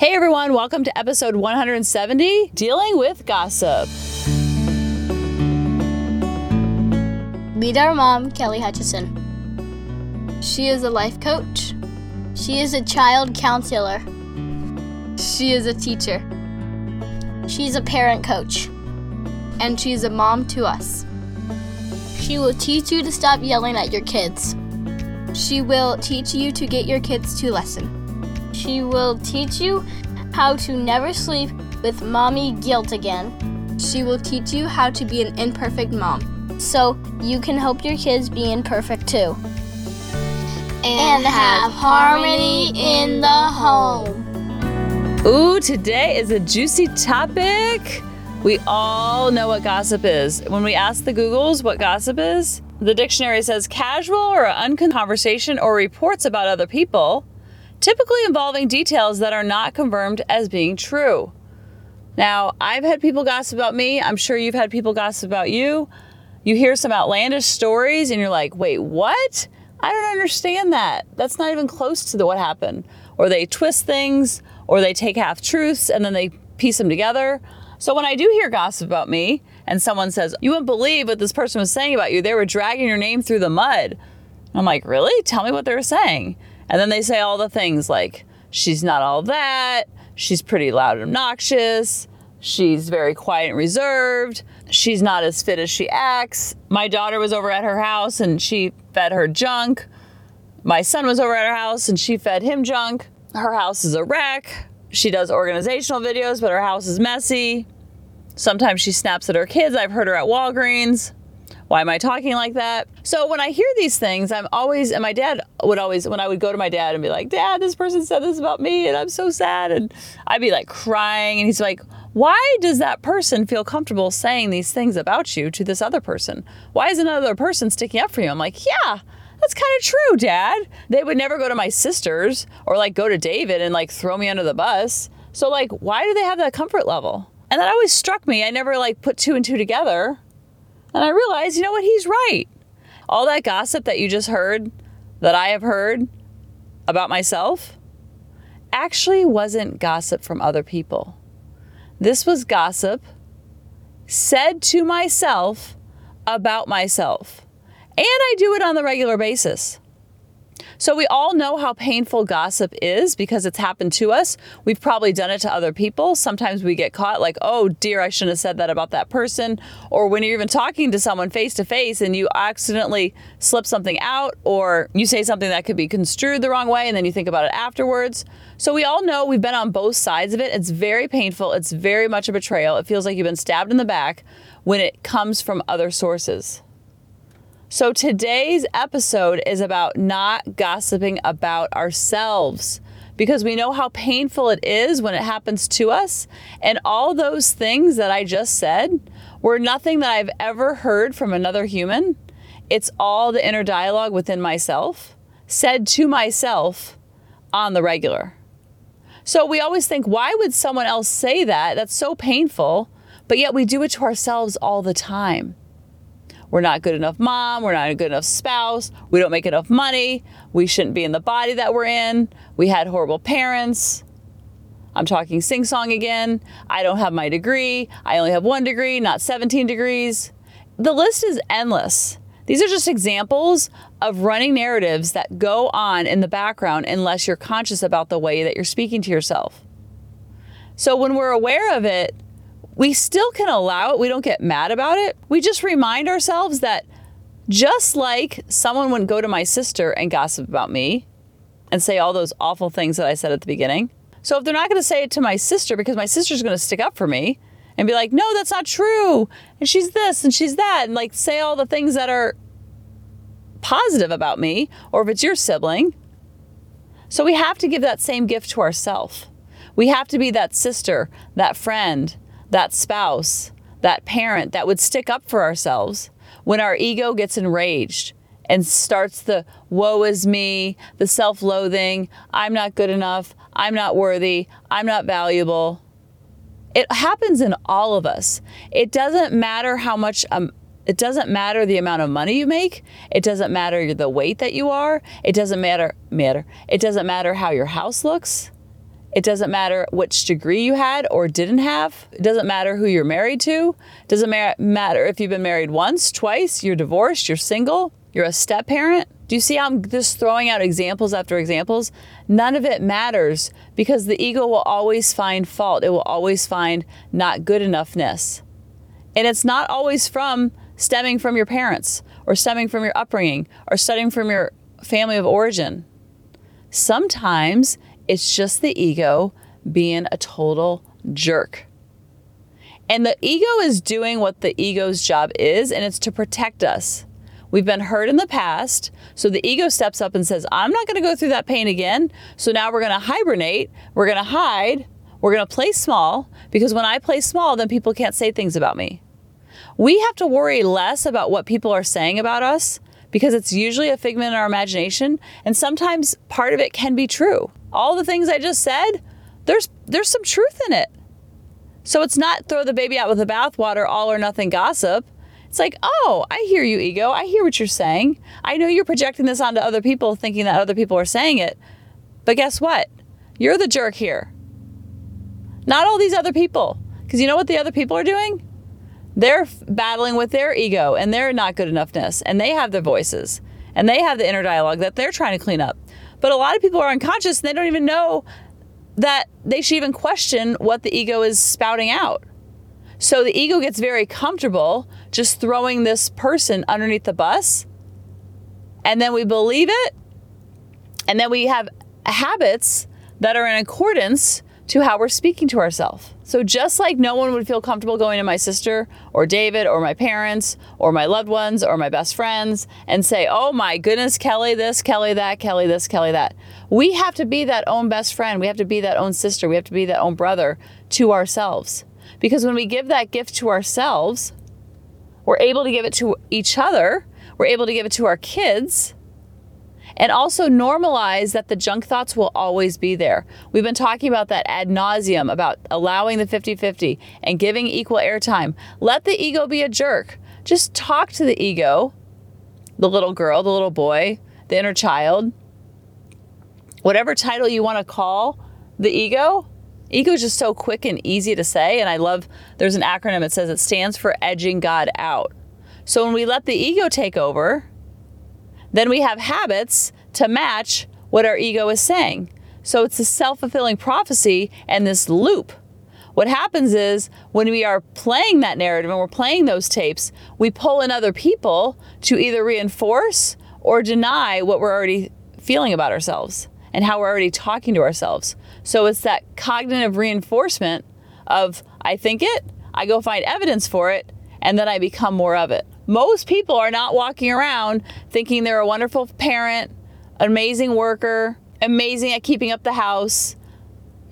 Hey everyone, welcome to episode 170 Dealing with Gossip. Meet our mom, Kelly Hutchison. She is a life coach. She is a child counselor. She is a teacher. She's a parent coach. And she's a mom to us. She will teach you to stop yelling at your kids. She will teach you to get your kids to listen. She will teach you how to never sleep with mommy guilt again. She will teach you how to be an imperfect mom so you can help your kids be imperfect too. And have harmony in the home. Ooh, today is a juicy topic. We all know what gossip is. When we ask the Googles what gossip is, the dictionary says casual or unconventional conversation or reports about other people typically involving details that are not confirmed as being true. Now, I've had people gossip about me. I'm sure you've had people gossip about you. You hear some outlandish stories and you're like, wait, what? I don't understand that. That's not even close to the, what happened. Or they twist things, or they take half truths and then they piece them together. So when I do hear gossip about me and someone says, You wouldn't believe what this person was saying about you, they were dragging your name through the mud. I'm like, Really? Tell me what they were saying. And then they say all the things like, she's not all that, she's pretty loud and obnoxious, she's very quiet and reserved, she's not as fit as she acts. My daughter was over at her house and she fed her junk. My son was over at her house and she fed him junk. Her house is a wreck. She does organizational videos, but her house is messy. Sometimes she snaps at her kids. I've heard her at Walgreens. Why am I talking like that? So when I hear these things, I'm always, and my dad would always, when I would go to my dad and be like, Dad, this person said this about me and I'm so sad. And I'd be like crying. And he's like, Why does that person feel comfortable saying these things about you to this other person? Why is another person sticking up for you? I'm like, Yeah, that's kind of true, Dad. They would never go to my sisters or like go to David and like throw me under the bus. So, like, why do they have that comfort level? And that always struck me. I never like put two and two together. And I realized, you know what? He's right. All that gossip that you just heard, that I have heard about myself, actually wasn't gossip from other people. This was gossip said to myself about myself. And I do it on the regular basis. So we all know how painful gossip is because it's happened to us. We've probably done it to other people. Sometimes we get caught like, oh dear, I shouldn't have said that about that person. Or when you're even talking to someone face to face and you accidentally slip something out or you say something that could be construed the wrong way and then you think about it afterwards. So we all know we've been on both sides of it. It's very painful. It's very much a betrayal. It feels like you've been stabbed in the back when it comes from other sources. So today's episode is about not gossiping about ourselves because we know how painful it is when it happens to us. And all those things that I just said were nothing that I've ever heard from another human. It's all the inner dialogue within myself, said to myself on the regular. So we always think, why would someone else say that? That's so painful. But yet we do it to ourselves all the time. We're not good enough mom. We're not a good enough spouse. We don't make enough money. We shouldn't be in the body that we're in. We had horrible parents. I'm talking sing song again. I don't have my degree. I only have one degree, not 17 degrees. The list is endless. These are just examples of running narratives that go on in the background unless you're conscious about the way that you're speaking to yourself. So when we're aware of it, we still can allow it. We don't get mad about it. We just remind ourselves that just like someone would go to my sister and gossip about me and say all those awful things that I said at the beginning. So if they're not going to say it to my sister because my sister's going to stick up for me and be like, no, that's not true. And she's this and she's that. And like say all the things that are positive about me, or if it's your sibling. So we have to give that same gift to ourselves. We have to be that sister, that friend, that spouse, that parent that would stick up for ourselves when our ego gets enraged and starts the woe is me, the self loathing, I'm not good enough, I'm not worthy, I'm not valuable. It happens in all of us. It doesn't matter how much, um, it doesn't matter the amount of money you make. It doesn't matter the weight that you are. It doesn't matter, matter. It doesn't matter how your house looks. It doesn't matter which degree you had or didn't have. It doesn't matter who you're married to. It doesn't ma- matter if you've been married once, twice, you're divorced, you're single, you're a step parent. Do you see how I'm just throwing out examples after examples? None of it matters because the ego will always find fault. It will always find not good enoughness. And it's not always from stemming from your parents or stemming from your upbringing or stemming from your family of origin. Sometimes it's just the ego being a total jerk. And the ego is doing what the ego's job is, and it's to protect us. We've been hurt in the past, so the ego steps up and says, I'm not going to go through that pain again. So now we're going to hibernate, we're going to hide, we're going to play small, because when I play small, then people can't say things about me. We have to worry less about what people are saying about us because it's usually a figment in our imagination, and sometimes part of it can be true all the things I just said, there's there's some truth in it. So it's not throw the baby out with the bathwater, all or nothing gossip. It's like, oh, I hear you, ego. I hear what you're saying. I know you're projecting this onto other people, thinking that other people are saying it. But guess what? You're the jerk here. Not all these other people. Because you know what the other people are doing? They're battling with their ego and their not good enoughness, and they have their voices, and they have the inner dialogue that they're trying to clean up. But a lot of people are unconscious and they don't even know that they should even question what the ego is spouting out. So the ego gets very comfortable just throwing this person underneath the bus. And then we believe it. And then we have habits that are in accordance to how we're speaking to ourselves. So just like no one would feel comfortable going to my sister or David or my parents or my loved ones or my best friends and say, "Oh my goodness, Kelly this, Kelly that, Kelly this, Kelly that." We have to be that own best friend. We have to be that own sister. We have to be that own brother to ourselves. Because when we give that gift to ourselves, we're able to give it to each other. We're able to give it to our kids and also normalize that the junk thoughts will always be there. We've been talking about that ad nauseum about allowing the 50 50 and giving equal airtime. Let the ego be a jerk. Just talk to the ego, the little girl, the little boy, the inner child, whatever title you want to call the ego. Ego is just so quick and easy to say. And I love there's an acronym that says it stands for edging God out. So when we let the ego take over, then we have habits to match what our ego is saying. So it's a self fulfilling prophecy and this loop. What happens is when we are playing that narrative and we're playing those tapes, we pull in other people to either reinforce or deny what we're already feeling about ourselves and how we're already talking to ourselves. So it's that cognitive reinforcement of I think it, I go find evidence for it, and then I become more of it. Most people are not walking around thinking they're a wonderful parent, amazing worker, amazing at keeping up the house,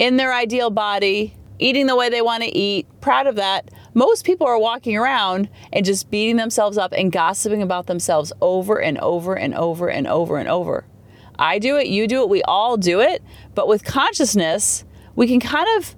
in their ideal body, eating the way they want to eat, proud of that. Most people are walking around and just beating themselves up and gossiping about themselves over and over and over and over and over. I do it, you do it, we all do it. But with consciousness, we can kind of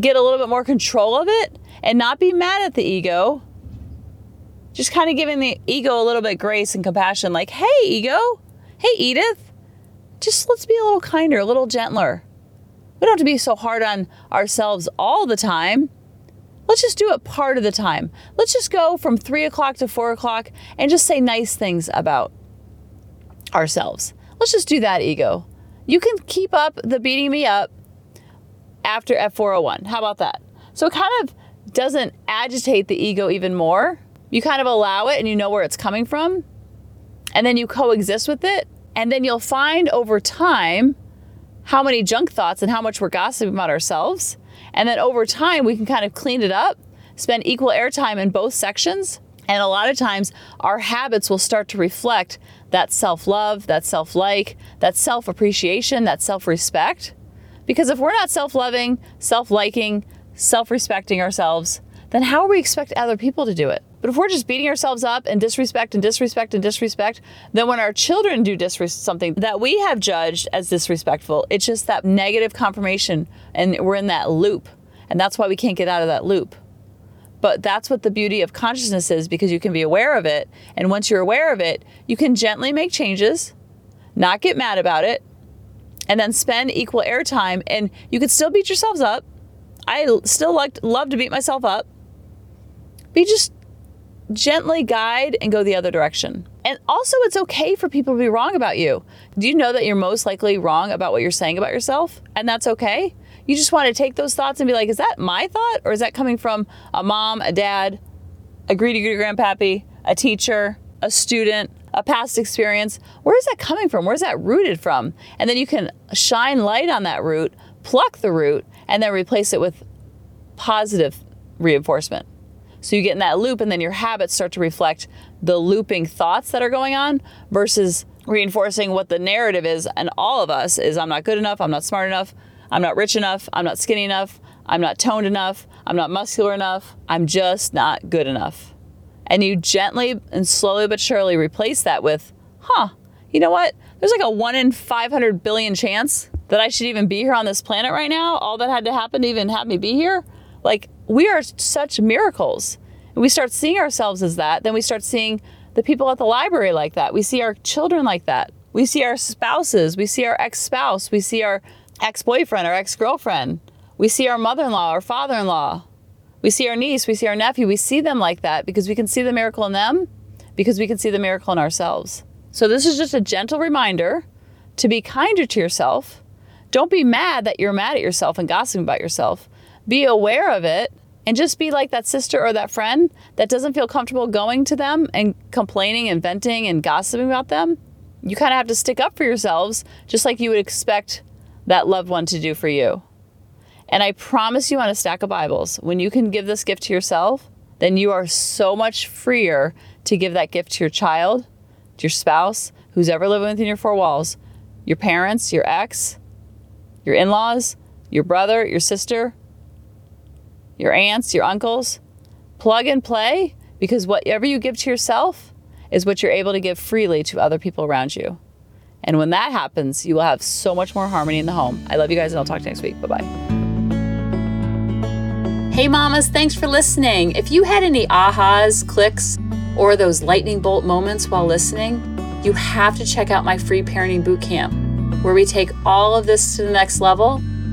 get a little bit more control of it and not be mad at the ego just kind of giving the ego a little bit grace and compassion like hey ego. Hey edith. Just let's be a little kinder a little gentler. We don't have to be so hard on ourselves all the time. Let's just do it part of the time. Let's just go from three o'clock to four o'clock and just say nice things about ourselves. Let's just do that ego. You can keep up the beating me up after f401 how about that? So it kind of doesn't agitate the ego even more you kind of allow it and you know where it's coming from, and then you coexist with it. And then you'll find over time how many junk thoughts and how much we're gossiping about ourselves. And then over time, we can kind of clean it up, spend equal airtime in both sections. And a lot of times, our habits will start to reflect that self love, that self like, that self appreciation, that self respect. Because if we're not self loving, self liking, self respecting ourselves, then how are we expect other people to do it? But if we're just beating ourselves up and disrespect and disrespect and disrespect, then when our children do disres- something that we have judged as disrespectful, it's just that negative confirmation and we're in that loop. And that's why we can't get out of that loop. But that's what the beauty of consciousness is because you can be aware of it. And once you're aware of it, you can gently make changes, not get mad about it, and then spend equal airtime and you could still beat yourselves up. I still like love to beat myself up. Be just gently guide and go the other direction. And also it's okay for people to be wrong about you. Do you know that you're most likely wrong about what you're saying about yourself? And that's okay? You just want to take those thoughts and be like, is that my thought or is that coming from a mom, a dad, a greedy greedy grandpappy, a teacher, a student, a past experience? Where is that coming from? Where's that rooted from? And then you can shine light on that root, pluck the root, and then replace it with positive reinforcement. So you get in that loop, and then your habits start to reflect the looping thoughts that are going on versus reinforcing what the narrative is. And all of us is I'm not good enough, I'm not smart enough, I'm not rich enough, I'm not skinny enough, I'm not toned enough, I'm not muscular enough, I'm just not good enough. And you gently and slowly but surely replace that with, huh, you know what? There's like a one in 500 billion chance that I should even be here on this planet right now. All that had to happen to even have me be here. Like, we are such miracles. We start seeing ourselves as that. Then we start seeing the people at the library like that. We see our children like that. We see our spouses. We see our ex spouse. We see our ex boyfriend, our ex girlfriend. We see our mother in law, our father in law. We see our niece. We see our nephew. We see them like that because we can see the miracle in them, because we can see the miracle in ourselves. So, this is just a gentle reminder to be kinder to yourself. Don't be mad that you're mad at yourself and gossiping about yourself. Be aware of it and just be like that sister or that friend that doesn't feel comfortable going to them and complaining and venting and gossiping about them. You kind of have to stick up for yourselves, just like you would expect that loved one to do for you. And I promise you on a stack of Bibles, when you can give this gift to yourself, then you are so much freer to give that gift to your child, to your spouse, who's ever living within your four walls, your parents, your ex, your in laws, your brother, your sister, your aunts, your uncles. Plug and play because whatever you give to yourself is what you're able to give freely to other people around you. And when that happens, you will have so much more harmony in the home. I love you guys, and I'll talk to you next week. Bye bye. Hey, mamas, thanks for listening. If you had any ahas, clicks, or those lightning bolt moments while listening, you have to check out my free parenting boot camp, where we take all of this to the next level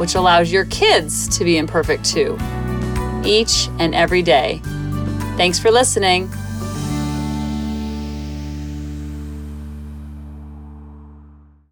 which allows your kids to be imperfect too, each and every day. Thanks for listening.